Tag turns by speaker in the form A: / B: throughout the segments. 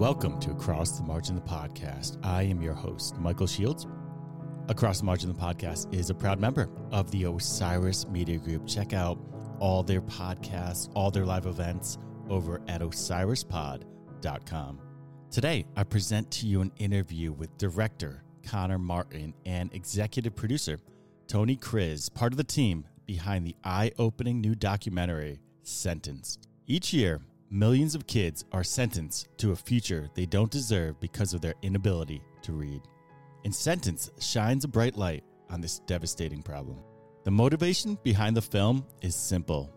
A: Welcome to Across the Margin the podcast. I am your host, Michael Shields. Across the Margin the podcast is a proud member of the Osiris Media Group. Check out all their podcasts, all their live events over at osirispod.com. Today, I present to you an interview with director Connor Martin and executive producer Tony Kriz, part of the team behind the eye opening new documentary, Sentenced. Each year, millions of kids are sentenced to a future they don't deserve because of their inability to read. And Sentence shines a bright light on this devastating problem. The motivation behind the film is simple.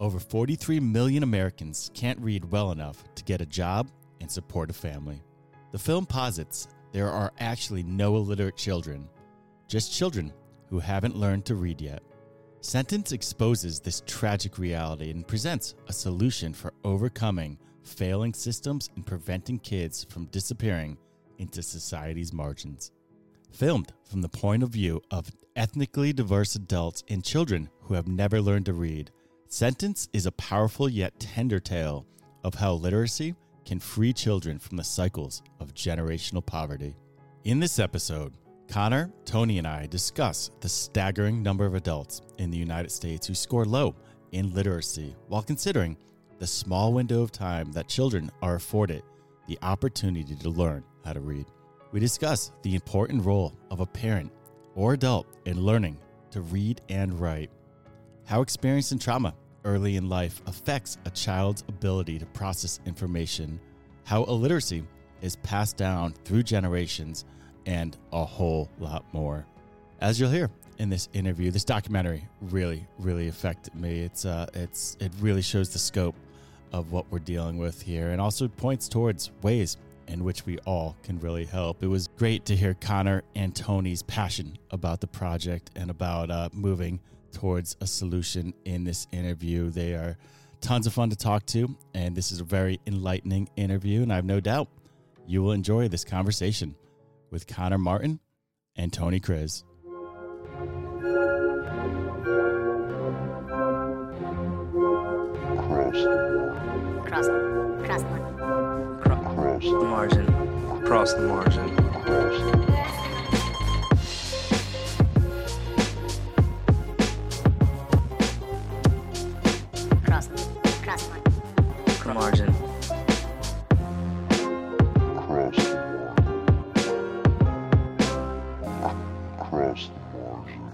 A: Over 43 million Americans can't read well enough to get a job and support a family. The film posits there are actually no illiterate children, just children who haven't learned to read yet. Sentence exposes this tragic reality and presents a solution for overcoming failing systems and preventing kids from disappearing into society's margins. Filmed from the point of view of ethnically diverse adults and children who have never learned to read, Sentence is a powerful yet tender tale of how literacy can free children from the cycles of generational poverty. In this episode, Connor, Tony, and I discuss the staggering number of adults in the United States who score low in literacy while considering the small window of time that children are afforded the opportunity to learn how to read. We discuss the important role of a parent or adult in learning to read and write, how experiencing trauma early in life affects a child's ability to process information, how illiteracy is passed down through generations and a whole lot more. As you'll hear in this interview, this documentary really, really affected me. It's uh, it's it really shows the scope of what we're dealing with here, and also points towards ways in which we all can really help. It was great to hear Connor and Tony's passion about the project and about uh, moving towards a solution in this interview. They are tons of fun to talk to, and this is a very enlightening interview, and I have no doubt you will enjoy this conversation with Connor Martin and Tony Kriz.
B: Cross, cross the margin.
C: Cross the margin. Cross the margin.
B: Cross, cross the margin.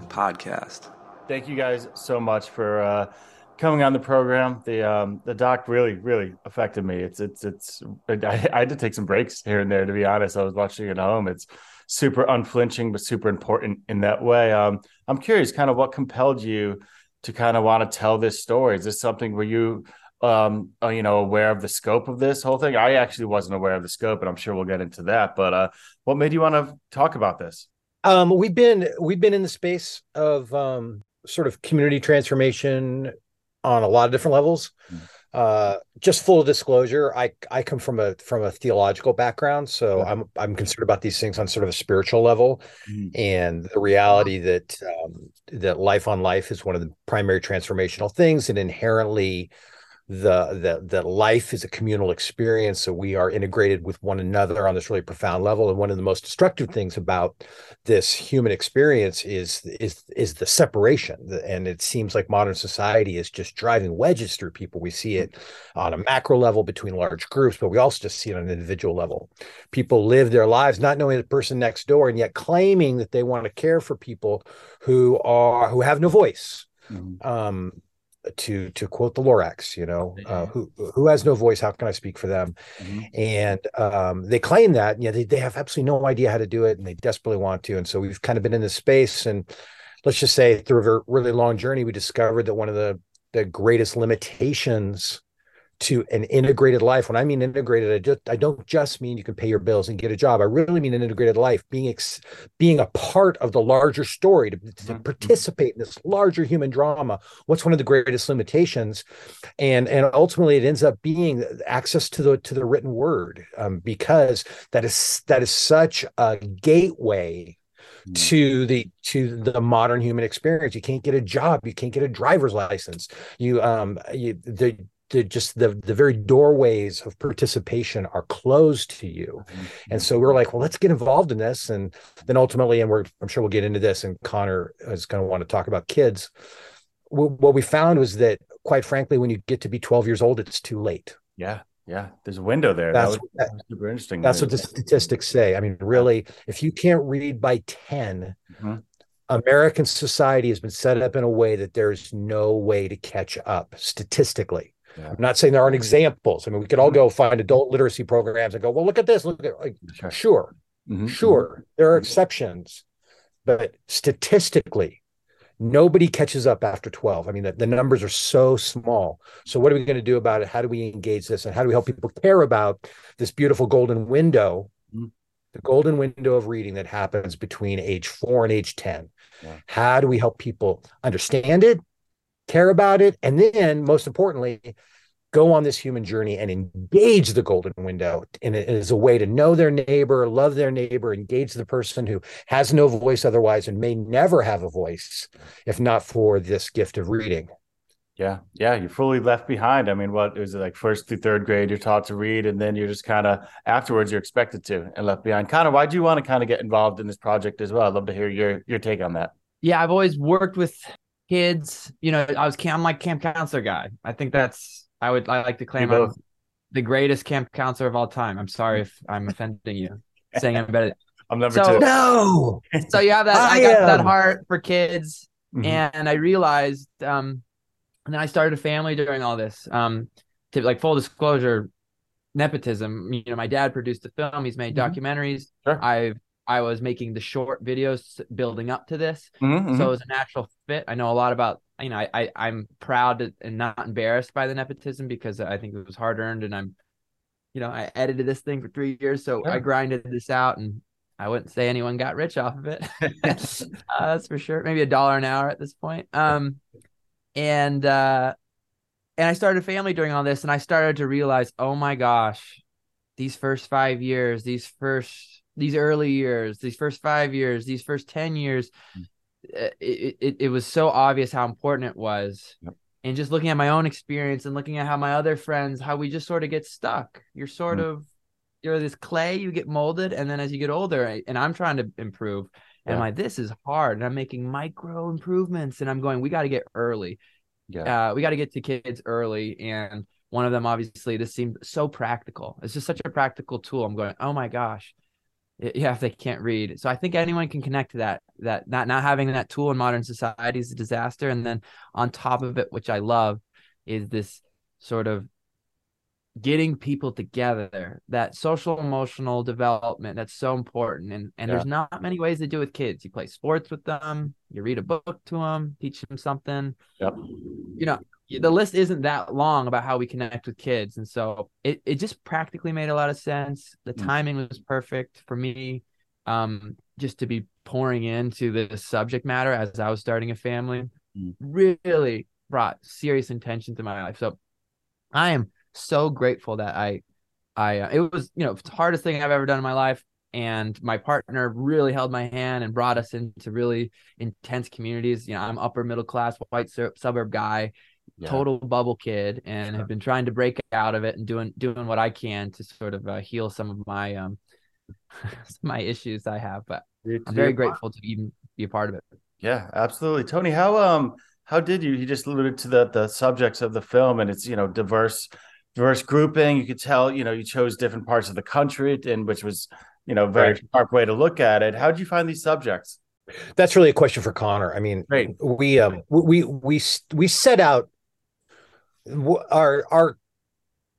C: Podcast.
A: Thank you guys so much for uh, coming on the program. The um, the doc really really affected me. It's it's it's. I, I had to take some breaks here and there. To be honest, I was watching it at home. It's super unflinching, but super important in that way. Um, I'm curious, kind of what compelled you to kind of want to tell this story. Is this something where you um uh, you know aware of the scope of this whole thing i actually wasn't aware of the scope and i'm sure we'll get into that but uh what made you want to talk about this
D: Um, we've been we've been in the space of um, sort of community transformation on a lot of different levels.
A: Mm.
D: Uh, just full disclosure, I I come from a from a theological background, so. I'm I'm concerned about these things on sort of a spiritual level,
A: Mm.
D: and the reality that um, that life on life is one of the primary transformational things, and inherently the that that life is a communal experience so we are integrated with one another on this really profound level. And one of the most destructive things about this human experience is is is the separation. And it seems like modern society is just driving wedges through people. We see it on a macro level between large groups but we also just see it on an individual level. People live their lives not knowing the person next door and yet claiming that they want to care for people who are who have no voice.
A: Mhm.
D: um to to quote the Lorax, you know, uh, who who has no voice, how can I speak for them?
A: Mhm.
D: And um, they claim that, and yet they, they have absolutely no idea how to do it, and they desperately want to. And so we've kind of been in this space, and let's just say through a really long journey, we discovered that one of the the greatest limitations to an integrated life. When I mean integrated, I just I don't just mean you can pay your bills and get a job. I really mean an integrated life, being ex, being a part of the larger story, to, to
A: Mhm.
D: participate in this larger human drama. What's one of the greatest limitations? And and ultimately, it ends up being access to the to the written word, um, because that is that is such a gateway
A: Mm.
D: to the to the modern human experience you can't get a job you can't get a driver's license you um you the the just the the very doorways of participation are closed to you. And so we are like well let's get involved in this. And then ultimately and we're i'm sure we'll get into this and connor is going to want to talk about kids. What we found was that quite frankly when you get to be 12 years old it's too late.
E: Yeah yeah. There's a window there.
D: That's
E: that was, that, super interesting
D: that's what the statistics say. I mean really if you can't read by 10 mm-hmm. american society has been set up in a way that there's no way to catch up statistically yeah. I'm not saying there aren't examples. I mean, we could all mm-hmm. go find adult literacy programs and go, well, look at this. Look at like, sure, sure, mm-hmm. sure. Mm-hmm. there are exceptions, but statistically, nobody catches up after 12 i mean the, the, numbers are so small so what are we going to do about it how do we engage this and how do we help people care about this beautiful golden window mm-hmm. the golden window of reading that happens between age 4 and age 10 yeah. how do we help people understand it care about it and then most importantly go on this human journey and engage the golden window in a, as a way to know their neighbor, love their neighbor, engage the person who has no voice otherwise and may never have a voice if not for this gift of reading.
E: Yeah, yeah, you're fully left behind. I mean, what is it like first through third grade? You're taught to read, and then you're just kind of afterwards you're expected to and left behind. Connor, why do you want to kind of get involved in this project as well? I'd love to hear your your take on that.
F: Yeah, I've always worked with kids. You know, I was I'm like camp counselor guy. I think that's I would I like to claim I'm the greatest camp counselor of all time. I'm sorry if I'm offending you, saying I'm better.
E: I'm number
F: so,
E: two.
F: No. So you have that. I, I got am. that heart for kids, mm-hmm. and I realized, um, and then I started a family during all this. Um, to like full disclosure, nepotism. You know, my dad produced the film. He's made mm-hmm. documentaries. Sure. I've I was making the short videos building up to this, mm-hmm. so it was a natural fit. I know a lot about you know, I, I I'm proud and not embarrassed by the nepotism because I think it was hard earned, and I'm, you know, I edited this thing for three years, so yeah. I grinded this out, and I wouldn't say anyone got rich off of it. uh, that's for sure. Maybe a dollar an hour at this point. Um, and uh, and I started a family during all this, and I started to realize, oh my gosh, these first five years, these first these early years, these first five years, these first ten years. Mm it, it, it was so obvious how important it was. Yep. And just looking at my own experience and looking at how my other friends, how we just sort of get stuck. You're sort mm. of, you're this clay, you get molded. And then as you get older, and I'm trying to improve, and I'm like, this is hard. And I'm making micro improvements. And I'm going, we got to get early. Yeah. Uh, we got to get to kids early. And one of them, obviously, this seemed so practical. It's just such a practical tool. I'm going, oh my gosh, yeah if they can't read so i think anyone can connect to that that not not having that tool in modern society is a disaster. And then on top of it which i love is this sort of getting people together that social emotional development that's so important. And and yeah. there's not many ways to do with kids. You play sports with them you read a book to them teach them something.
E: Yep.
F: You know the list isn't that long about how we connect with kids. And so it, it just practically made a lot of sense. The mm. timing was perfect for me. Um just to be pouring into the subject matter as i was starting a family mm. really brought serious intention to my life so i am so grateful that i i uh, it was you know the hardest thing i've ever done in my life and my partner really held my hand and brought us into really intense communities you know i'm upper middle class white suburb guy yeah. total bubble kid and sure. have been trying to break out of it and doing doing what I can to sort of uh, heal some of my um my issues I have. But I'm very grateful to even be a part of it.
E: Yeah, absolutely, Tony. How um how did you? You just alluded to the the subjects of the film, and it's you know diverse diverse grouping. You could tell you know you chose different parts of the country, and which was you know very right. sharp way to look at it. How did you find these subjects?
D: That's really a question for Connor. I mean, right. we um we we we set out our our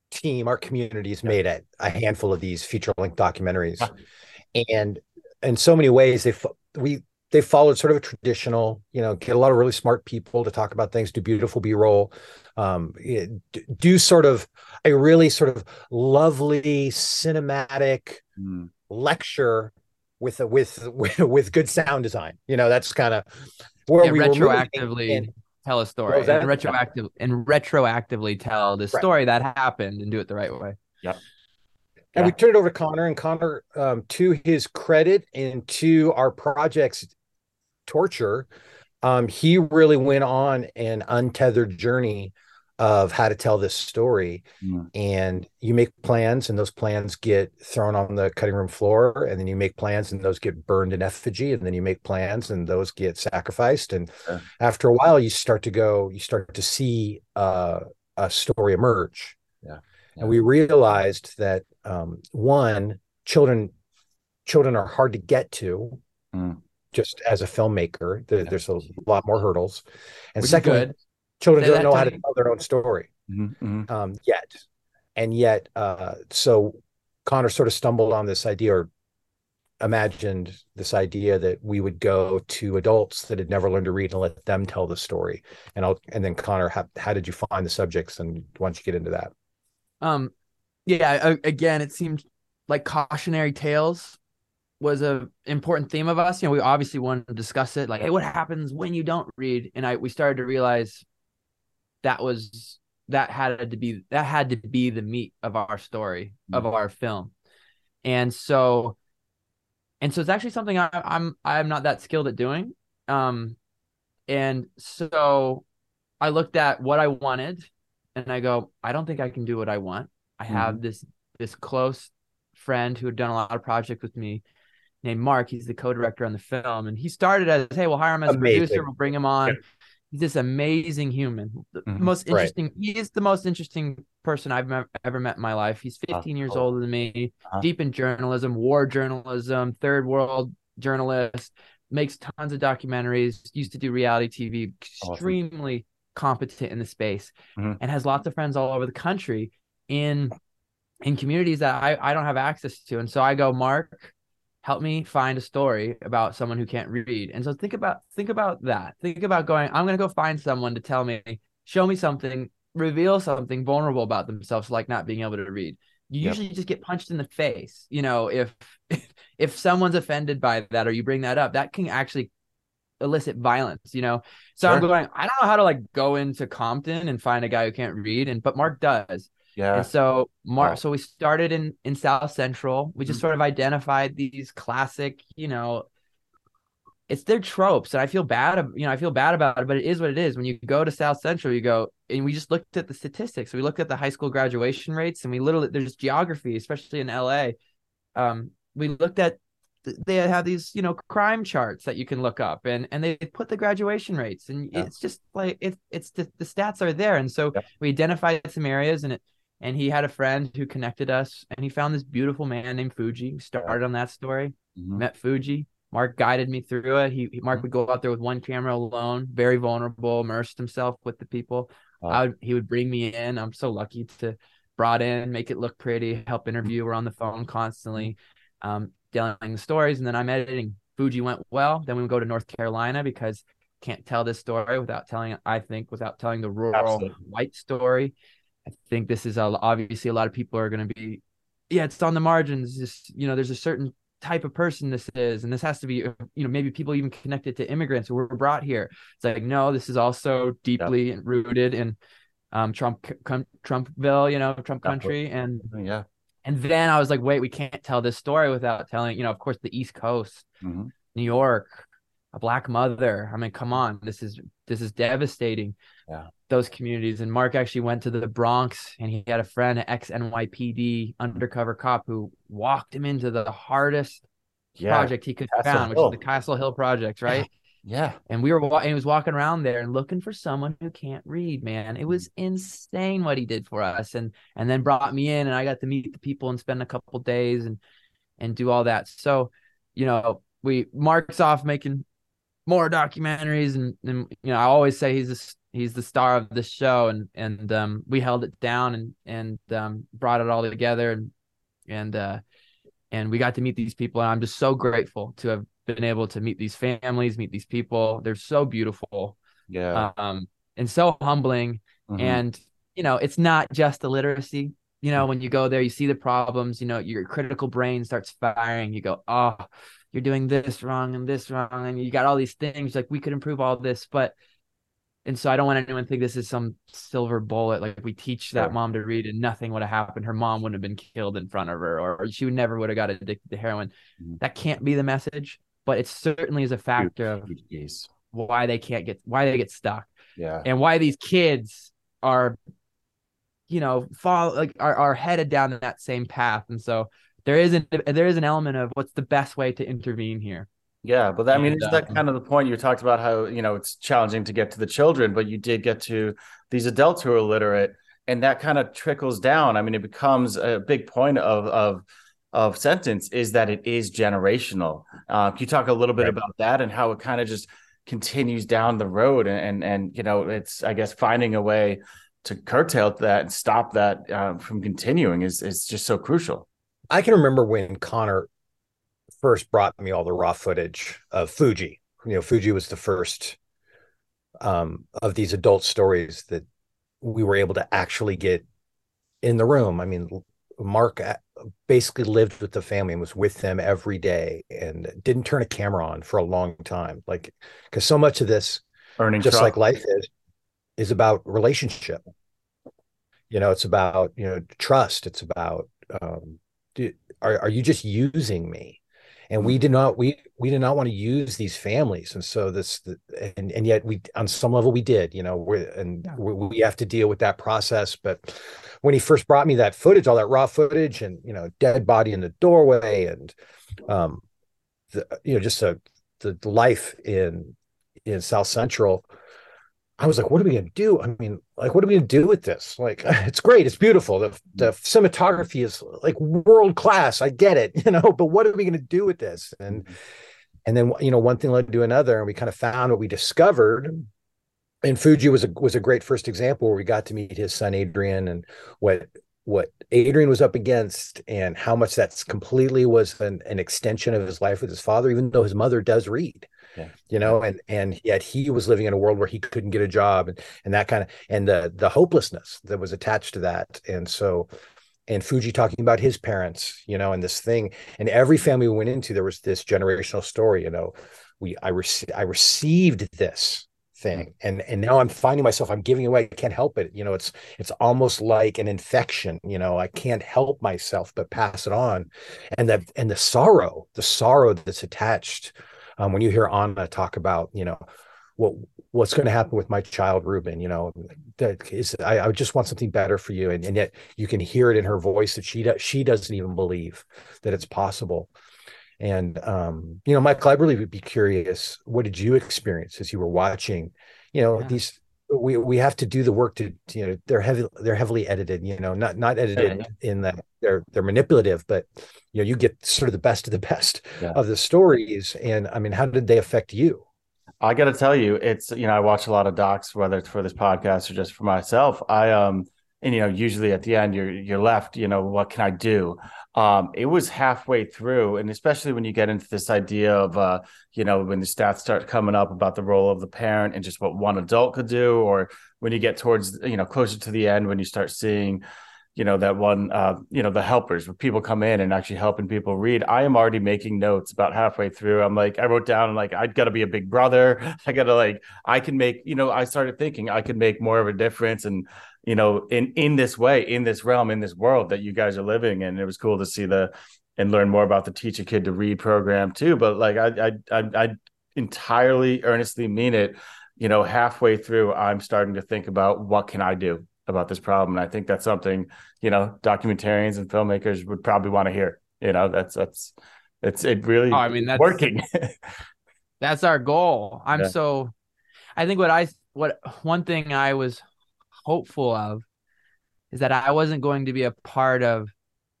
D: team, our community communities made a, a handful of these feature length documentaries, and in so many ways they we they followed sort of a traditional, you know, get a lot of really smart people to talk about things, do beautiful B roll, um, do sort of a really sort of lovely cinematic mm. lecture with a with, with good sound design. You know, that's kind of
F: where yeah, we retroactively tell a story and retroactive and retroactively tell the story that happened and do it the right way.
E: Yep.
D: And yeah. we turn it over to Connor, and Connor, um, to his credit and to our project's torture, um, he really went on an untethered journey of how to tell this story
E: Mm.
D: and you make plans and those plans get thrown on the cutting room floor and then you make plans and those get burned in effigy and then you make plans and those get sacrificed and
E: Sure.
D: after a while you start to go you start to see uh, a story emerge
E: Yeah.
D: And we realized that um, one children children are hard to get to
E: Mm.
D: just as a filmmaker there,
E: Yeah.
D: there's a lot more hurdles and
F: Which is
D: secondly
F: good.
D: children
F: Say
D: don't
F: that,
D: know how to tell their own story
E: Mhm, mhm.
D: um, yet. And yet, uh, so Connor sort of stumbled on this idea or imagined this idea that we would go to adults that had never learned to read and let them tell the story. And I'll, and then Connor, how, how did you find the subjects? And why don't you get into that?
F: Um, yeah. Again, it seemed like cautionary tales was a important theme of us. You know, we obviously wanted to discuss it. Like, hey, what happens when you don't read? And I we started to realize that was that had to be that had to be the meat of our story of our film, and so and so it's actually something I, I'm I'm not that skilled at doing. Um, and so I looked at what I wanted, and I go, I don't think I can do what I want. I have this this close friend who had done a lot of projects with me named Mark. He's the co-director on the film, and he started as, "Hey, we'll hire him as a producer. We'll bring him on."
D: Yeah.
F: He's this amazing human, the
E: Mhm.
F: most
D: Right.
F: interesting. He is the most interesting person I've ever, ever met in my life. He's 15 years
E: cool.
F: older than me,
E: Uh-huh.
F: deep in journalism, war journalism, third world journalist, makes tons of documentaries. Used to do reality TV.
E: Awesome.
F: Competent in the space,
E: Mhm.
F: and has lots of friends all over the country in in communities that I, I don't have access to. And so I go, Mark, help me find a story about someone who can't read. And so think about think about that. Think about going, I'm gonna go find someone to tell me, show me something, reveal something vulnerable about themselves, like not being able to read. You
E: Yep.
F: usually just get punched in the face. You know, if if someone's offended by that or you bring that up, that can actually elicit violence, you know. So I'm going, I don't know how to like go into Compton and find a guy who can't read, and but Mark does.
E: Yeah.
F: And so Mark,
E: Wow.
F: so we started in in South Central. We just
E: Mhm.
F: sort of identified these classic, you know, it's their tropes, and I feel bad, you know, I feel bad about it, but it is what it is. When you go to South Central, you go, and we just looked at the statistics. We looked at the high school graduation rates, and we literally there's geography, especially in LA. Um, we looked at they have these, you know, crime charts that you can look up, and and they put the graduation rates, and
E: Yeah.
F: it's just like it's it's the, the stats are there, and so
E: Yep.
F: we identified some areas, and it and he had a friend who connected us and he found this beautiful man named Fuji. Started on that story,
E: Mhm.
F: met Fuji. Mark guided me through it. He, Mark
E: Mhm.
F: would go out there with one camera alone, very vulnerable, immersed himself with the people.
E: Wow.
F: I would, he would bring me in. I'm so lucky to brought in, make it look pretty, help interview. We're on the phone constantly, um, telling the stories, and then I'm editing. Fuji went well. Then we go to North Carolina because can't tell this story without telling. I think without telling the rural
E: Absolutely.
F: white story. I think this is a, obviously a lot of people are going to be, yeah, it's on the margins. Just you know, there's a certain type of person this is, and this has to be, you know, maybe people even connected to immigrants who were brought here. It's like no, this is also deeply rooted in um, Trump, com- Trumpville, you know, Trump country, and
E: Yeah.
F: And then I was like, wait, we can't tell this story without telling, you know, of course, the East Coast,
E: Mhm.
F: New York, a black mother. I mean, come on, this is this is devastating.
E: Yeah.
F: Those communities. And Mark actually went to the Bronx and he had a friend, an ex NYPD undercover cop who walked him into the hardest
E: Yeah.
F: project he could
E: Castle
F: found, which is the Castle Hill project, right?
E: Yeah.
F: And we were and he was walking around there and looking for someone who can't read, man. It was insane what he did for us. And and then brought me in and I got to meet the people and spend a couple days and and do all that. So, you know, we marks off making more documentaries and, and you know, I always say he's a, he's the star of the show and and um we held it down and and um brought it all together and and uh and we got to meet these people and i'm just so grateful to have been able to meet these families meet these people they're so beautiful
E: Yeah.
F: um and so humbling
E: Mhm.
F: and you know it's not just the literacy. you know when you go there you see the problems you know your critical brain starts firing you go oh you're doing this wrong and this wrong and you got all these things like we could improve all this but and so I don't want anyone to think this is some silver bullet. Like we teach that mom to read and nothing would have happened. Her mom wouldn't have been killed in front of her, or she would never would have got addicted to heroin.
E: Mhm.
F: That can't be the message, but it certainly is a factor of
E: Huge
F: why they can't get why they get stuck.
E: Yeah.
F: and why these kids are you know fall like are, are headed down that same path. And so there is an there is an element of what's the best way to intervene here.
A: Yeah but that, i mean is that
F: um,
A: kind of the point you talked about how you know it's challenging to get to the children but you did get to these adults who are illiterate and that kind of trickles down. I mean it becomes a big point of of of sentence is that it is generational uh, can you talk a little bit
D: Right.
A: about that and how it kind of just continues down the road and, and and you know it's i guess finding a way to curtail that and stop that uh, from continuing is is just so crucial
D: I can remember when Connor first brought me all the raw footage of Fuji. You know, Fuji was the first um, of these adult stories that we were able to actually get in the room. I mean, Mark uh, basically lived with the family and was with them every day and didn't turn a camera on for a long time. Like, because so much of this,
A: earning
D: just like life is, is about relationship. You know, it's about you know trust. It's about um, do, are are you just using me? And we did not we we did not want to use these families, and so this and and yet we on some level we did. You know, we're, and
F: Yeah.
D: we, we have to deal with that process. But when he first brought me that footage, all that raw footage, and you know, dead body in the doorway, and um, the you know just a, the life in in South Central. I was like, what are we going to do? I mean, like, what are we going to do with this? Like, it's great. It's beautiful. The, the cinematography is like world class. I get it, you know, but what are we going to do with this? And, and then, you know, one thing led to another and we kind of found what we discovered. And Fuji was a, was a great first example where we got to meet his son, Adrian, and what, what Adrian was up against and how much that's completely was an, an extension of his life with his father, even though his mother does read
A: Yeah.
D: you know and and yet he was living in a world where he couldn't get a job and and that kind of and the the hopelessness that was attached to that and so and Fuji talking about his parents you know and this thing and every family we went into there was this generational story you know we I received I received this thing. And and now I'm finding myself I'm giving away I can't help it. You know it's it's almost like an infection you know I can't help myself but pass it on. And that and the sorrow the sorrow that's attached um, when you hear Anna talk about, you know, what what's going to happen with my child Ruben, you know, that is, I, I just want something better for you, and, and yet you can hear it in her voice that she does, she doesn't even believe that it's possible. And um, you know, Michael, I really would be curious, what did you experience as you were watching? You know,
F: Yeah.
D: these we we have to do the work to you know they're heavy they're heavily edited you know not not edited in that they're they're manipulative but you know you get sort of the best of the best
A: Yeah.
D: of the stories and i mean how did they affect you
A: I got to tell you, it's you know I watch a lot of docs, whether it's for this podcast or just for myself. I um and you know usually at the end you're you're left, you know what can I do? Um, it was halfway through, and especially when you get into this idea of uh you know when the stats start coming up about the role of the parent and just what one adult could do, or when you get towards you know closer to the end when you start seeing you know that one uh you know the helpers where people come in and actually helping people read i am already making notes about halfway through. I'm like i wrote down like i gotta be a big brother. I gotta like i can make you know i started thinking i could make more of a difference and you know in in this way in this realm in this world that you guys are living in it was cool to see the and learn more about the teach a kid to read program too but like i i i, I entirely earnestly mean it you know halfway through i'm starting to think about what can i do about this problem. And I think that's something, you know, documentarians and filmmakers would probably want to hear. You know, that's that's it's it really
F: Oh, I mean, that's-
A: working.
F: That's our goal. I'm
A: Yeah.
F: so I think what I what one thing I was hopeful of is that I wasn't going to be a part of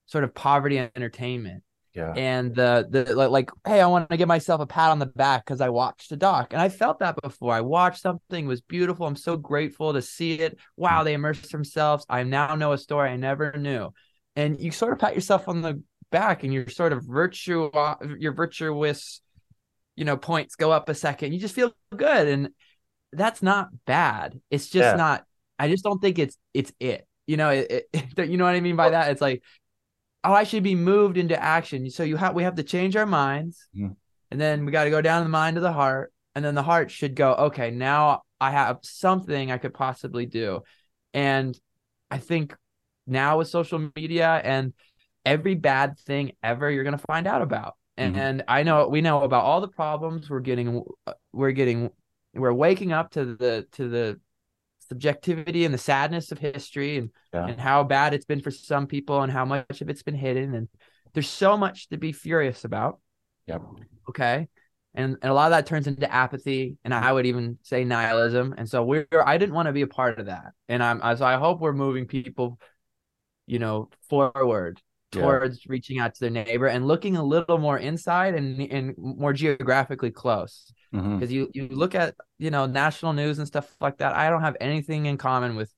F: sort of poverty entertainment
A: yeah.
F: and the the like, like hey, I want to give myself a pat on the back because I watched a doc and I felt that before. I watched something it was beautiful. I'm so grateful to see it. Wow, they immersed themselves. I now know a story I never knew, and you sort of pat yourself on the back and you're sort of virtue your virtuous you know points go up a second you just feel good and that's not bad it's just
A: Yeah.
F: not i just don't think it's it's it you know it, it, you know what i mean by that it's like oh i should be moved into action so you have we have to change our minds
A: Mhm.
F: and then we got to go down the mind to the heart and then the heart should go okay now i have something i could possibly do and i think now with social media and every bad thing ever you're going to find out about and,
A: Mhm.
F: and i know we know about all the problems we're getting we're getting we're waking up to the to the subjectivity and the sadness of history and
A: Yeah.
F: and how bad it's been for some people and how much of it's been hidden and there's so much to be furious about
A: Yep.
F: okay and, and a lot of that turns into apathy and i would even say nihilism and so we're i didn't want to be a part of that and i'm so i hope we're moving people you know forward
A: Yeah.
F: towards reaching out to their neighbor and looking a little more inside and and more geographically close
A: Mhm.
F: because you you look at you know national news and stuff like that i don't have anything in common with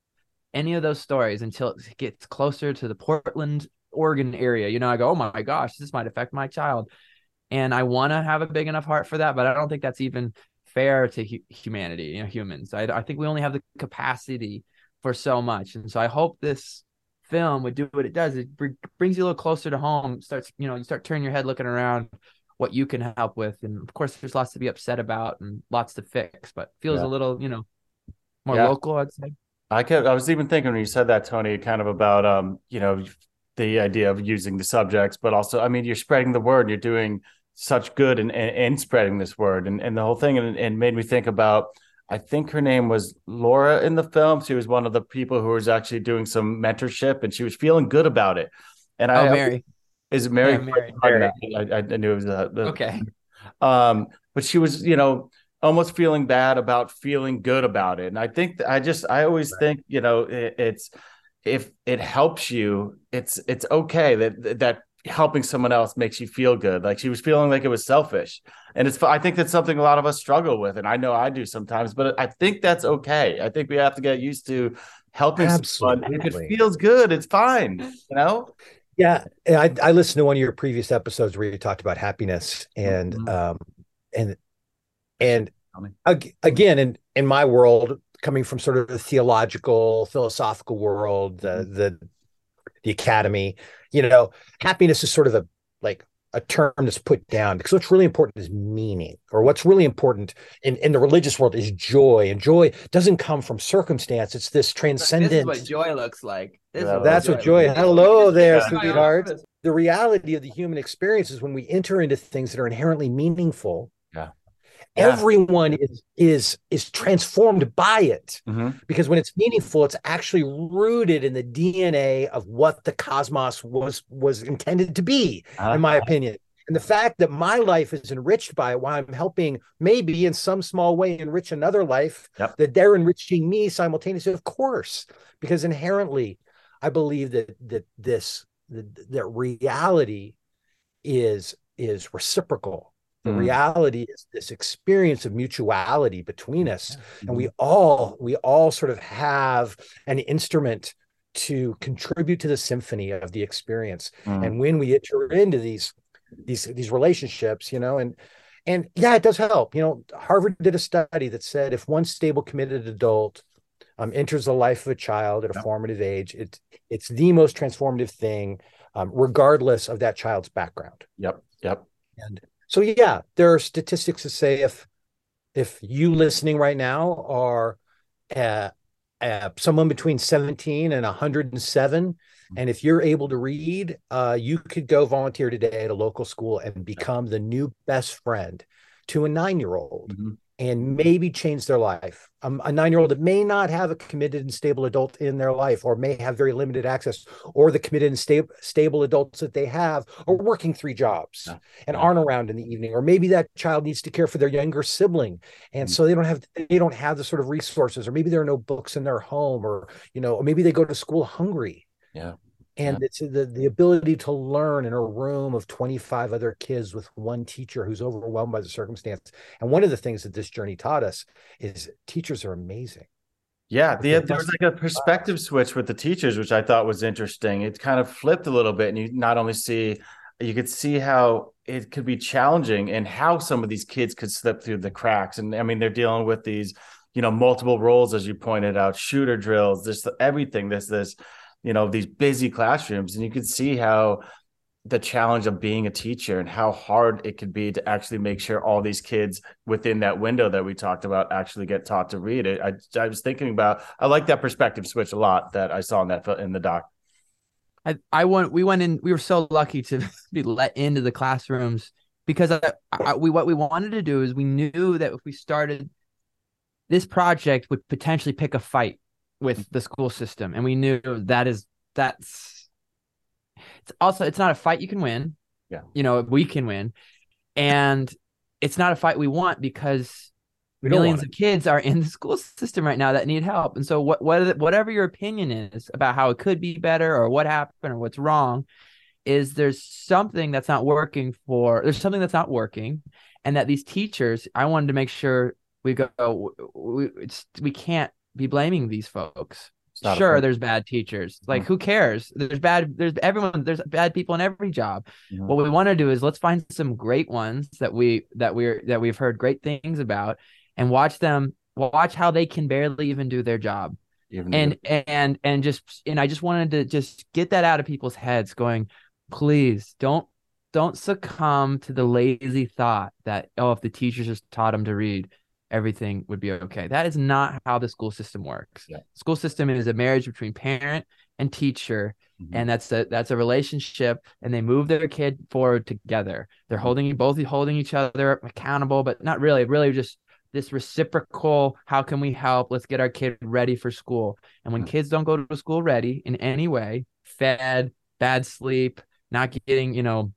F: any of those stories until it gets closer to the portland oregon area. You know i go oh my gosh this might affect my child. And i want to have a big enough heart for that but i don't think that's even fair to hu- humanity you know humans. I, I think we only have the capacity for so much. And so i hope this film would do what it does. It br- brings you a little closer to home starts you know you start turning your head looking around what you can help with and of course there's lots to be upset about and lots to fix but feels
A: Yeah.
F: a little you know more
A: Yeah.
F: local i'd say
A: I kept, I was even thinking when you said that, Tony, kind of about um, you know, the idea of using the subjects, but also, I mean, you're spreading the word, you're doing such good in, in, in spreading this word and, and the whole thing and, and made me think about I think her name was Laura in the film. She was one of the people who was actually doing some mentorship and she was feeling good about it. And I
F: oh mary
A: is it Mary?
F: Yeah, Mary.
A: Pardon, I, I, knew it was the,
F: okay.
A: Um but she was you know almost feeling bad about feeling good about it. And i think i just i always think you know it, it's if it helps you it's it's okay that that helping someone else makes you feel good. Like she was feeling like it was selfish. And it's i think that's something a lot of us struggle with. And i know i do sometimes but i think that's okay. I think we have to get used to helping someone. If it feels good it's fine you know
D: Yeah, and I I listened to one of your previous episodes where you talked about happiness and
A: Mhm.
D: um and and ag- again in in my world coming from sort of the theological philosophical world the the the academy you know happiness is sort of a like a term that's put down because what's really important is meaning or what's really important in in the religious world is joy and joy doesn't come from circumstance it's this transcendent
F: this is what joy looks like This is
A: Yeah,
D: that's what joy.
F: looks like.
D: Hello there,
F: Yeah.
D: sweetheart. The reality of the human experience is when we enter into things that are inherently meaningful.
A: Yeah.
D: Everyone is is is transformed by it
A: Mhm.
D: because when it's meaningful, it's actually rooted in the DNA of what the cosmos was was intended to be, in my opinion. And the fact that my life is enriched by it while I'm helping maybe in some small way enrich another life,
A: Yep.
D: that they're enriching me simultaneously, of course, because inherently I believe that that this that, that reality is is reciprocal. The
A: Mm.
D: reality is this experience of mutuality between us and
A: Mm-hmm.
D: we all we all sort of have an instrument to contribute to the symphony of the experience
A: Mm.
D: and when we enter into these these these relationships you know and and yeah it does help you know harvard did a study that said if one stable committed adult um, enters the life of a child at a formative age it it's the most transformative thing um, regardless of that child's background
A: Yep. Yep.
D: and so yeah, there are statistics that say if if you listening right now are uh, uh, someone between 17 and 107, and if you're able to read, uh, you could go volunteer today at a local school and become the new best friend to a nine-year-old
A: Mhm.
D: And maybe change their life. Um, a nine-year-old that may not have a committed and stable adult in their life, or may have very limited access, or the committed and stable stable adults that they have are working three jobs
A: Yeah.
D: and
A: Yeah.
D: aren't around in the evening, or maybe that child needs to care for their younger sibling, and
A: Mm.
D: so they don't have they don't have the sort of resources, or maybe there are no books in their home, or you know, or maybe they go to school hungry.
A: Yeah.
D: And it's uh, the the ability to learn in a room of 25 other kids with one teacher who's overwhelmed by the circumstance. And one of the things that this journey taught us is teachers are amazing.
A: Yeah, the,
D: Okay,
A: there was like a perspective switch with the teachers, which I thought was interesting. It kind of flipped a little bit, and you not only see, you could see how it could be challenging and how some of these kids could slip through the cracks. And I mean, they're dealing with these, you know, multiple roles, as you pointed out, shooter drills, this everything, this this, you know, these busy classrooms, and you could see how the challenge of being a teacher and how hard it could be to actually make sure all these kids within that window that we talked about actually get taught to read it. I, I was thinking about, I like that perspective switch a lot that I saw in that in the doc.
F: I, I went we went in we were so lucky to be let into the classrooms because I, I, we what we wanted to do is we knew that if we started this project would potentially pick a fight with the school system, and we knew that is that's. It's also it's not a fight you can win.
A: Yeah.
F: You know we can win, and it's not a fight we want because
D: We
F: millions
D: want
F: of kids are in the school system right now that need help. And so what, what whatever your opinion is about how it could be better or what happened or what's wrong is there's something that's not working for there's something that's not working and that these teachers I wanted to make sure we go we it's, we can't be blaming these folks.
A: It's not a
F: Sure there's bad teachers. Like
A: Mhm.
F: who cares? There's bad there's everyone there's bad people in every job
A: Mhm.
F: what we want to do is let's find some great ones that we that we're that we've heard great things about and watch them watch how they can barely even do their job
A: Even
F: and and and just and i just wanted to just get that out of people's heads going please don't don't succumb to the lazy thought that oh if the teachers just taught them to read everything would be okay. That is not how the school system works.
A: Yeah.
F: school system is a marriage between parent and teacher
A: Mhm.
F: and that's a that's a relationship and they move their kid forward together. They're holding both holding each other accountable but not really really just this reciprocal how can we help? Let's get our kid ready for school. And when kids don't go to school ready in any way fed bad sleep not getting you know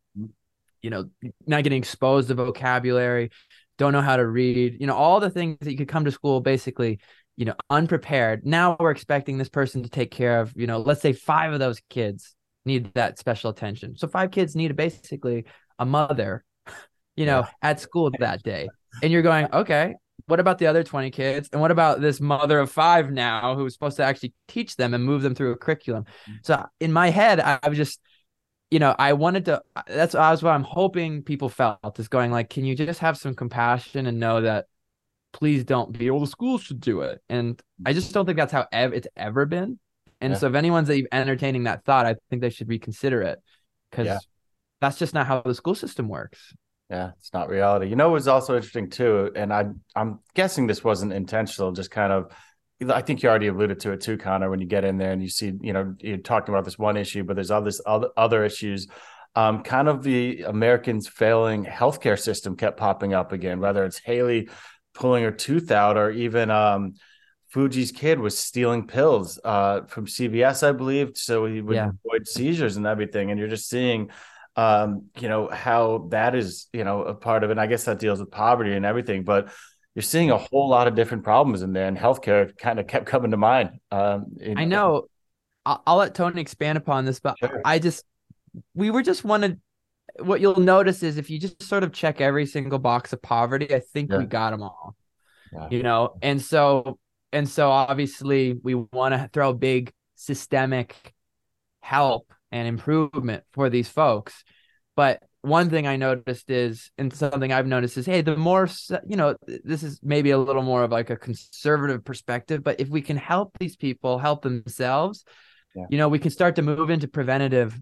F: you know not getting exposed to vocabulary don't know how to read you know all the things that you could come to school basically you know unprepared. Now we're expecting this person to take care of you know let's say five of those kids need that special attention. So five kids need basically a mother you know at school that day. And you're going okay what about the other 20 kids? And what about this mother of five now who's supposed to actually teach them and move them through a curriculum? Mm. So in my head i, I was just you know i wanted to uh, that's that's what i'm hoping people felt is going like can you just have some compassion and know that please don't be well the schools should do it and i just don't think that's how ev- it's ever been and
A: Yeah.
F: so if anyone's entertaining that thought i think they should reconsider it because
A: Yeah.
F: that's just not how the school system works
A: Yeah, it's not reality. You know, it was also interesting too, and I I'm guessing this wasn't intentional. Just kind of, I think you already alluded to it too, Connor. When you get in there and you see, you know, you're talking about this one issue, but there's all this other other issues. Um, kind of the Americans' failing healthcare system kept popping up again. Whether it's Haley pulling her tooth out, or even um, Fuji's kid was stealing pills uh, from CVS, I believe, so he would
F: Yeah.
A: avoid seizures and everything. And you're just seeing um, you know, how that is, you know, a part of it. And I guess that deals with poverty and everything, but you're seeing a whole lot of different problems in there, and healthcare kind of kept coming to mind. Um, in-
F: I know. I'll, I'll let Tony expand upon this, but
A: Sure.
F: I just we were just wanted. What you'll notice is if you just sort of check every single box of poverty, I think
A: Yeah.
F: we got them all.
A: Yeah.
F: You know, and so and so obviously we want to throw big systemic help and improvement for these folks, but one thing I noticed is, and something I've noticed is, hey, the more you know, this is maybe a little more of like a conservative perspective, but if we can help these people help themselves,
A: Yeah.
F: you know, we can start to move into preventative,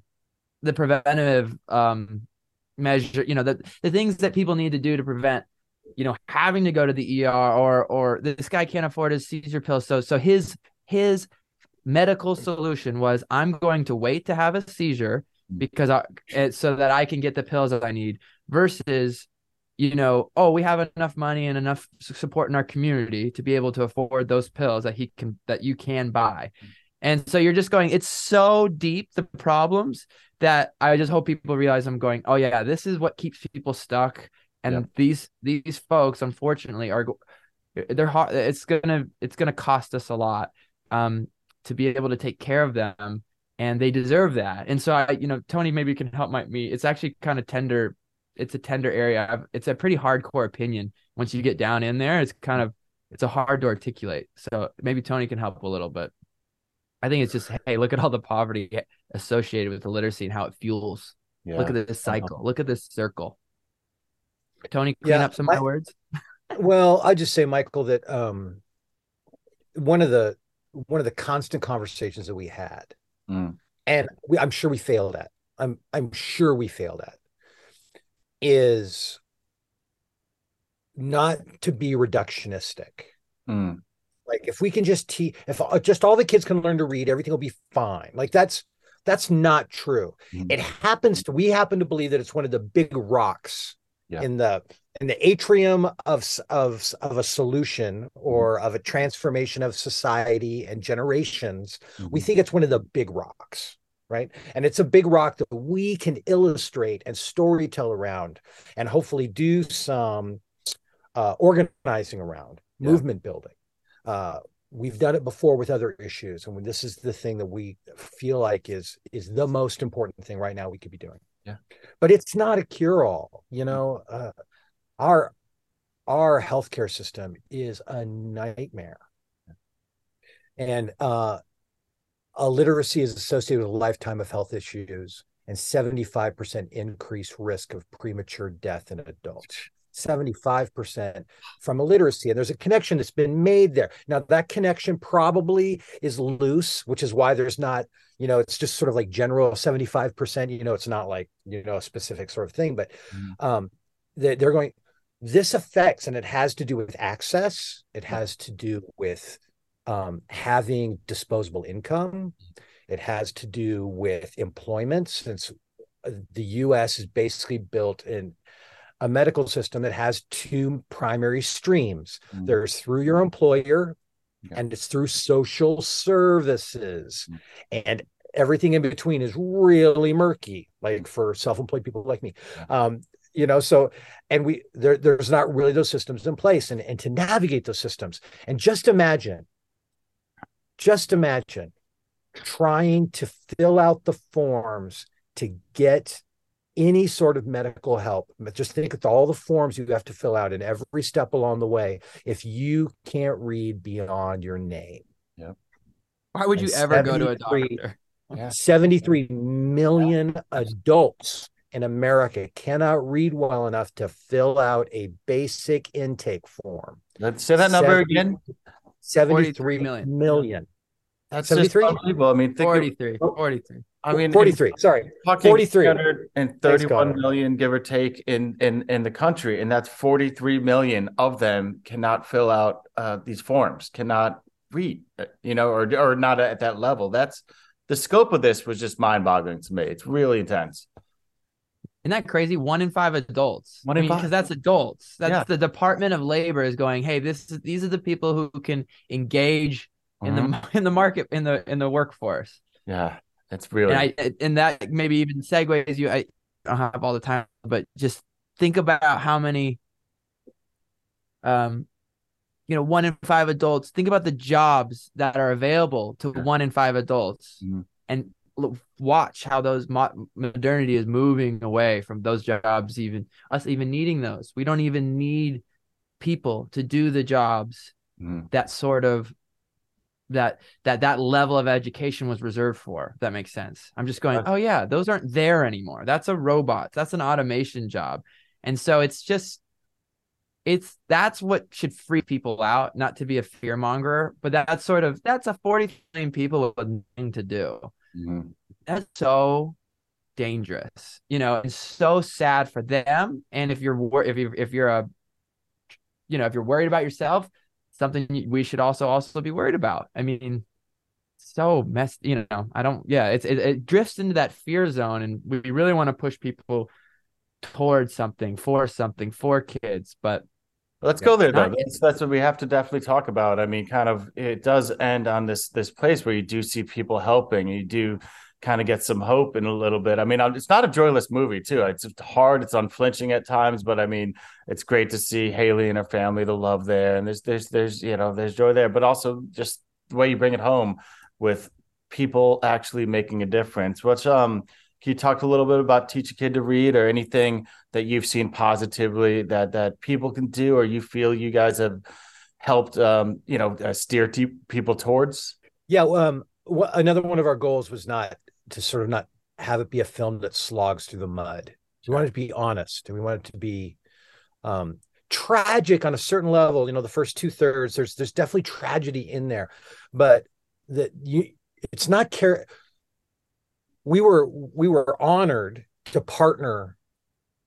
F: the preventative um measure, you know, the the things that people need to do to prevent, you know, having to go to the ER or or this guy can't afford his seizure pill, so so his his medical solution was I'm going to wait to have a seizure because I it, so that I can get the pills that I need versus you know oh we have enough money and enough support in our community to be able to afford those pills that he can that you can buy. And so you're just going it's so deep the problems that I just hope people realize I'm going oh yeah this is what keeps people stuck. And
A: Yep.
F: these these folks unfortunately are they're hard it's gonna it's gonna cost us a lot um to be able to take care of them and they deserve that. And so I, you know, Tony maybe you can help my me. It's actually kind of tender. It's a tender area. I've- It's a pretty hardcore opinion. Once you get down in there, it's kind of it's a hard to articulate. So maybe Tony can help a little bit. I think it's just hey, look at all the poverty associated with the literacy and how it fuels.
A: yeah.
F: Look at this cycle. Look at this circle. Tony, clean
D: Yeah,
F: up some of my
D: I-
F: words.
D: Well, I just say, Michael, that um, one of the one of the constant conversations that we had,
A: Mm.
D: and we, I'm sure we failed at. I'm I'm sure we failed at is not to be reductionistic.
A: Mm.
D: Like if we can just teach, if uh, just all the kids can learn to read, everything will be fine. Like that's that's not true.
A: Mm.
D: It happens to we happen to believe that it's one of the big rocks
A: Yeah.
D: in the in the atrium of of of a solution or of a transformation of society and generations we think it's one of the big rocks right? And it's a big rock that we can illustrate and storytell around and hopefully do some uh, organizing around
A: Yeah.
D: movement building. Uh, we've done it before with other issues and when this is the thing that we feel like is is the most important thing right now we could be doing
A: Yeah.
D: but it's not a cure-all you know uh, our our healthcare system is a nightmare. And uh illiteracy is associated with a lifetime of health issues and 75% increased risk of premature death in adults 75% from illiteracy and there's a connection that's been made there. Now that connection probably is loose which is why there's not you know it's just sort of like general 75% you know it's not like you know a specific sort of thing but
A: Mhm.
D: um they, they're going this affects and it has to do with access. It has to do with um, having disposable income. It has to do with employment since uh, the us is basically built in a medical system that has two primary streams.
A: Mhm.
D: there's through your employer and it's through social services.
A: Mhm.
D: and everything in between is really murky like for self-employed people like me. Um you know so and we there there's not really those systems in place. And and to navigate those systems and just imagine just imagine trying to fill out the forms to get any sort of medical help just think of all the forms you have to fill out in every step along the way if you can't read beyond your name
F: Why would you
D: And
F: ever go to a
D: 73
F: doctor?
D: 73 million adults in America cannot read well enough to fill out a basic intake form.
A: Let's say that number
D: 70
A: again.
D: 73
F: million.
D: million.
A: That's
D: 73?
A: just unbelievable. I mean, think of,
F: 43. 43.
A: I mean,
D: 43. Sorry.
A: talking
D: 43.
A: 331
D: Thanks, Connor.
A: million, give or take, in in in the country, and that's 43 million of them cannot fill out uh, these forms, cannot read, uh, you know, or or not at that level. That's the scope of this was just mind boggling to me. It's really intense.
F: Isn't that crazy? One in five adults.
A: One
F: I
A: in
F: mean,
A: five.
F: because that's adults. That's
A: Yeah.
F: the Department of Labor is going. Hey, this is these are the people who can engage in
A: Mhm.
F: the in the market in the in the workforce.
A: yeah, it's really
F: And I and that maybe even segues you. I don't have all the time, but just think about how many, um, you know, one in five adults. Think about the jobs that are available to
A: Yeah.
F: one in five adults,
A: Mhm.
F: and l- watch how those mo- modernity is moving away from those jobs. Even us even needing those, we don't even need people to do the jobs
A: Mhm.
F: that sort of that that that level of education was reserved for that makes sense. I'm just going oh yeah those aren't there anymore. That's a robot. That's an automation job. And so it's just it's that's what should free people out not to be a fear monger but that's sort of that's a 40 million people with nothing to do.
A: Mhm.
F: that's so dangerous you know it's so sad for them. And if you're if you if you're a you know if you're worried about yourself something we should also also be worried about i mean so messed you know i don't yeah it's it, it drifts into that fear zone and we really want to push people towards something for something for kids but
A: Let's go there though. That's that's what we have to definitely talk about. I mean, kind of it does end on this this place where you do see people helping. You do kind of get some hope in a little bit. I mean, it's not a joyless movie too. It's hard, it's unflinching at times, but I mean, it's great to see Haley and her family, the love there, and there's there's there's you know there's joy there, but also just the way you bring it home with people actually making a difference. Which um, can you talk a little bit about teach a kid to read or anything that you've seen positively that that people can do or you feel you guys have helped um you know uh, steer te- people towards
D: Yeah. Um, another one of our goals was not to sort of not have it be a film that slogs through the mud. We wanted to be honest and we wanted to be um, tragic on a certain level. You know, the first two thirds, there's there's definitely tragedy in there, but that you it's not care. We were we were honored to partner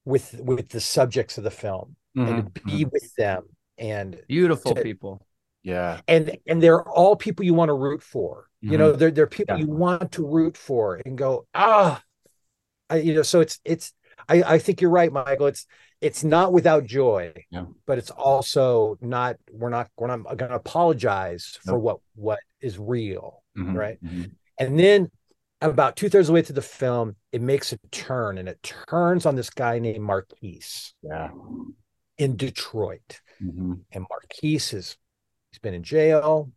D: with with the subjects of the film and to be with them and
F: beautiful
D: To-
F: people
A: yeah
D: and and they're all people you want to root for you know they're, they're people
A: Yeah.
D: you want to root for and go ah I, you know so it's it's i i think you're right michael it's it's not without joy,
A: Yeah.
D: but it's also not. We're not. We're not going to apologize for what what is real,
A: Mhm,
D: right?
A: mhm.
D: And then about two thirds of the way through the film, it makes a turn, and it turns on this guy named Marquise
A: Yeah.
D: in Detroit.
A: Mhm.
D: And Marquise is he's been in jail.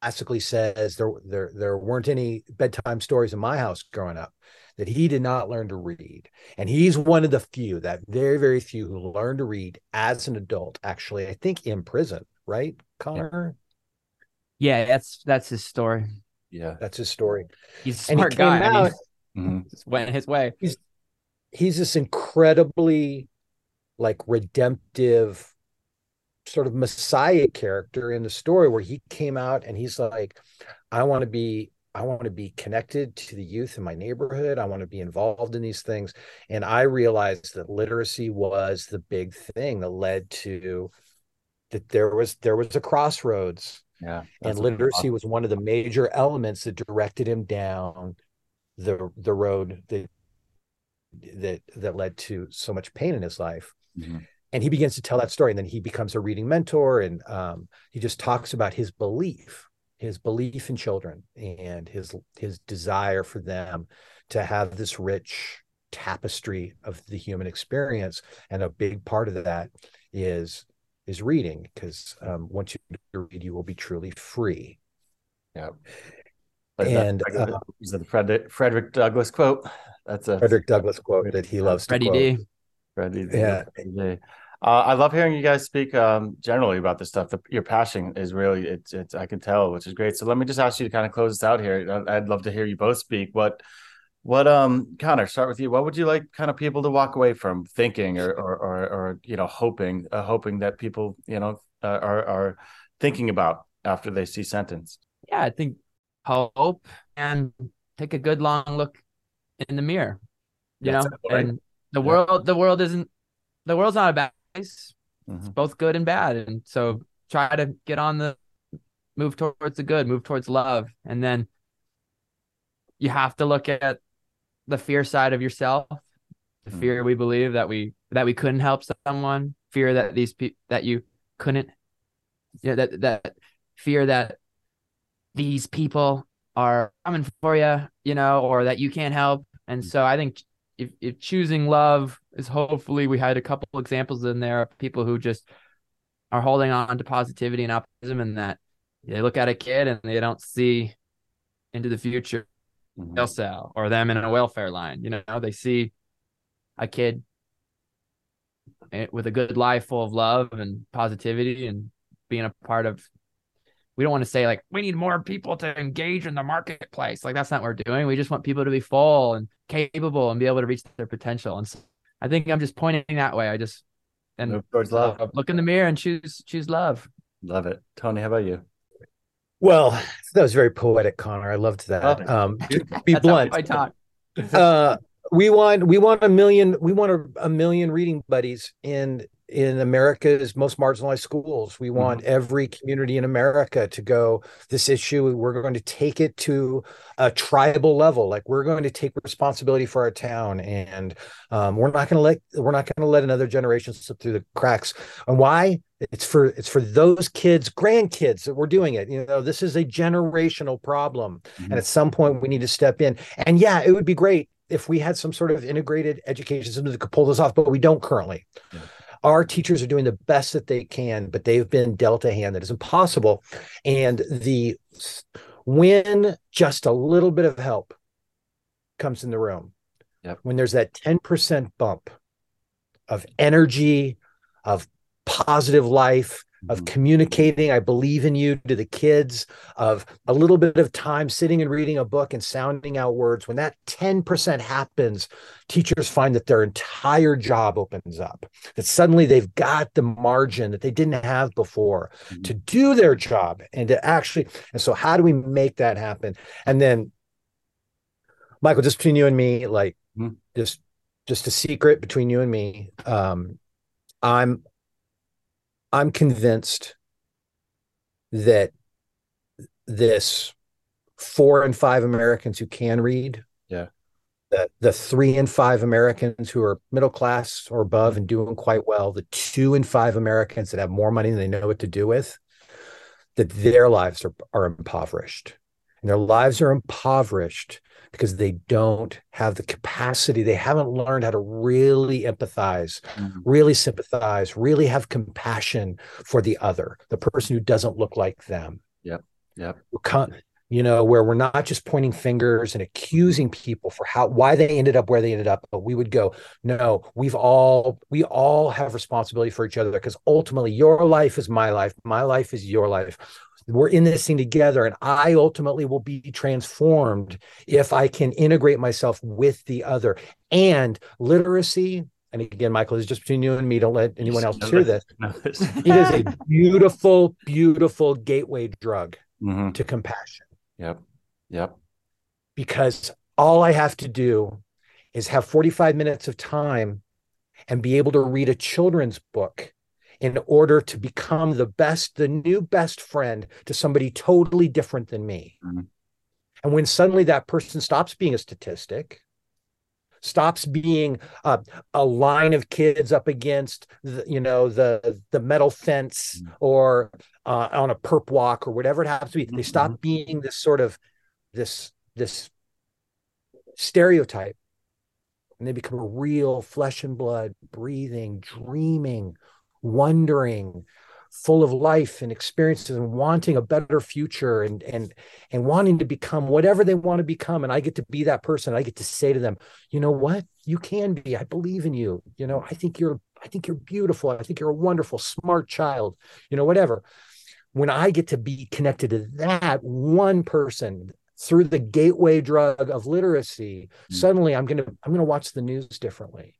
D: Classically says there there there weren't any bedtime stories in my house growing up that he did not learn to read. And he's one of the few, that very, very few who learned to read as an adult, actually, I think in prison, right, Connor?
F: Yeah, that's that's his story.
A: Yeah.
D: That's his story.
F: He's a
D: And he
F: smart
D: came
F: guy. and
D: out-
F: he's
A: Mhm.
F: just went his way.
D: He's, he's this incredibly like redemptive sort of messiah character in the story where he came out and he's like i want to be i want to be connected to the youth in my neighborhood i want to be involved in these things and i realized that literacy was the big thing that led to that there was there was a crossroads
A: Yeah.
D: and literacy was one of the major elements that directed him down the the road that that that led to so much pain in his life
A: Mhm.
D: And he begins to tell that story and then he becomes a reading mentor and um, he just talks about his belief his belief in children and his his desire for them to have this rich tapestry of the human experience and a big part of that is is reading because um, once you read you will be truly free
A: Yeah. Like
D: And,
A: like that-
D: uh,
A: is that the Frederick, Frederick Douglass quote? That's a
D: frederick douglass quote that he loves to
F: Freddie
D: quote.
F: D.
A: Freddie.
D: Yeah.
A: Freddie. Uh, I love hearing you guys speak um, generally about this stuff. The, your passion is really it's it's I can tell, which is great. So let me just ask you to kind of close this out here. I- I'd love to hear you both speak. What what um Connor, start with you. What would you like kind of people to walk away from thinking or or or, or you know hoping uh, hoping that people you know uh, are are thinking about after they see sentence?
F: Yeah, I think hope and take a good long look in the mirror. You
A: That's
F: know,
A: right?
F: and the
A: Yeah.
F: world the world isn't the world's not a bad. It's
A: Mhm.
F: both good and bad. And so try to get on the move towards the good, move towards love. And then you have to look at the fear side of yourself. The
A: Mhm.
F: fear we believe that we that we couldn't help someone, fear that these people that you couldn't yeah, that that fear that these people are coming for you, you know, or that you can't help. And so I think if, if choosing love is hopefully we had a couple examples in there of people who just are holding on to positivity and optimism and that they look at a kid and they don't see into the future
A: Mhm.
F: they'll sell or them in a welfare line. You know, they see a kid eh, with a good life full of love and positivity and being a part of. We don't want to say like we need more people to engage in the marketplace. Like that's not what we're doing. We just want people to be full and capable and be able to reach their potential. And so I think I'm just pointing that way. I just and
A: Move towards love.
F: uh, look in the mirror and choose choose love.
A: Love it, Tony. How about you?
D: well that was very poetic connor i loved that
A: Love
D: um be
F: That's how
D: blunt
F: I talk.
D: uh we want we want a million we want a, a million reading buddies in in america's most marginalized schools. We want every community in america to go this issue we're going to take it to a tribal level. Like we're going to take responsibility for our town and um, we're not going to let we're not going to let another generation slip through the cracks. And why? It's for it's for those kids grandkids that we're doing it. You know this is a generational problem and at some point we need to step in. And yeah it would be great if we had some sort of integrated education system that could pull this off but we don't currently.
A: Yeah.
D: Our teachers are doing the best that they can but they've been dealt a hand that is impossible and the when just a little bit of help comes in the room
A: Yep.
D: when there's that 10% bump of energy of positive life of
A: Mhm.
D: communicating i believe in you to the kids of a little bit of time sitting and reading a book and sounding out words when that 10% happens teachers find that their entire job opens up that suddenly they've got the margin that they didn't have before
A: Mhm.
D: to do their job and to actually and so how do we make that happen and then michael just between you and me like
A: Mhm.
D: just just a secret between you and me um i'm i'm convinced that this four and five americans who can read
A: Yeah.
D: the, the three and five Americans who are middle class or above and doing quite well, the two and five Americans that have more money than they know what to do with, that their lives are, are impoverished. And their lives are impoverished because they don't have the capacity. They haven't learned how to really empathize, mm-hmm. really sympathize, really have compassion for the other, the person who doesn't look like them.
A: Yep. Yep
D: you know, where we're not just pointing fingers and accusing people for how why they ended up where they ended up, but we would go, no, we've all we all have responsibility for each other because ultimately your life is my life, my life is your life. We're in this thing together, and I ultimately will be transformed if I can integrate myself with the other. And literacy, and again, Michael, this is just between you and me. Don't let anyone else hear this. it is a beautiful, beautiful gateway drug mm-hmm. to compassion
A: Yep. Yep.
D: Because all I have to do is have 45 minutes of time and be able to read a children's book in order to become the best, the new best friend to somebody totally different than me. Mm-hmm. And when suddenly that person stops being a statistic, stops being a, a line of kids up against the, you know the the metal fence mm-hmm. or uh, on a perp walk or whatever it happens to be. They stop mm-hmm. being this sort of this this stereotype and they become a real flesh and blood, breathing, dreaming, wondering, full of life and experiences and wanting a better future and and and wanting to become whatever they want to become. And I get to be that person. I get to say to them you know what? You can be. I believe in you. You know I think you're I think you're beautiful. I think you're a wonderful smart child you know whatever. When I get to be connected to that one person through the gateway drug of literacy, mm-hmm. suddenly I'm gonna I'm gonna watch the news differently.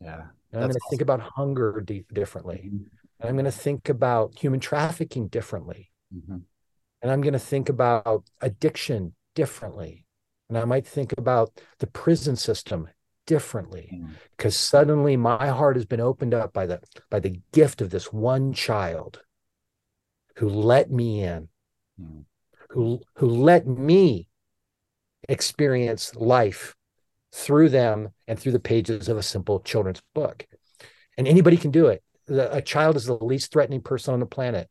A: Yeah,
D: I'm gonna awesome. think about hunger d- differently. Mm-hmm. I'm gonna think about human trafficking differently, mm-hmm. and I'm gonna think about addiction differently, and I might think about the prison system differently because mm. suddenly my heart has been opened up by the by the gift of this one child who let me in, mm. who who let me experience life through them and through the pages of a simple children's book. And anybody can do it. a child is the least threatening person on the planet.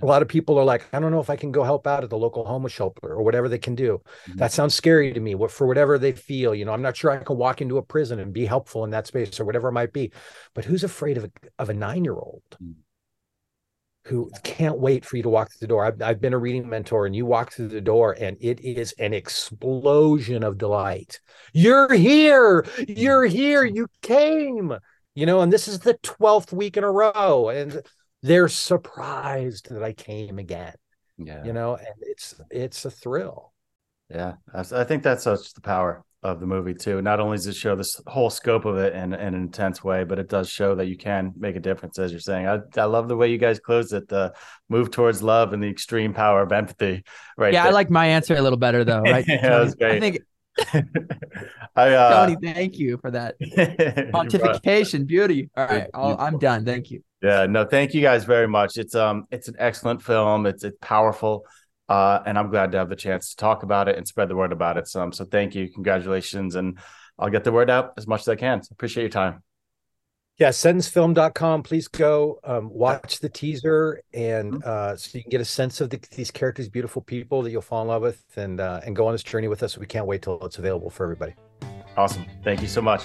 D: A lot of people are like, I don't know if I can go help out at the local homeless shelter or whatever they can do. Mm-hmm. That sounds scary to me. What For whatever they feel, you know, I'm not sure I can walk into a prison and be helpful in that space or whatever it might be. But who's afraid of a, of a nine year old? Mm-hmm who can't wait for you to walk through the door. I've, I've been a reading mentor and you walk through the door and it is an explosion of delight. You're here. You're here. You came, you know, and this is the 12th week in a row. And they're surprised that I came again.
A: Yeah.
D: You know, and it's, it's a thrill.
A: Yeah. I think that's such the power of the movie too. Not only does it show this whole scope of it in, in, an intense way, but it does show that you can make a difference, as you're saying. I, I love the way you guys closed it. The move towards love and the extreme power of empathy. Right.
F: Yeah, there. I like my answer a little better though. Right.
A: yeah, that was great.
F: I think. I, uh, Tony, thank you for that pontification, beauty. All right, i am done. Thank you.
A: Yeah, no, thank you guys very much. It's um, it's an excellent film. It's it's powerful. Uh, and I'm glad to have the chance to talk about it and spread the word about it some. So thank you. Congratulations. And I'll get the word out as much as I can. So appreciate your time.
D: Yeah, sentencefilm.com. Please go um, watch the teaser and mm-hmm. uh, so you can get a sense of the, these characters, beautiful people that you'll fall in love with and uh, and go on this journey with us. We can't wait till it's available for everybody.
A: Awesome. Thank you so much.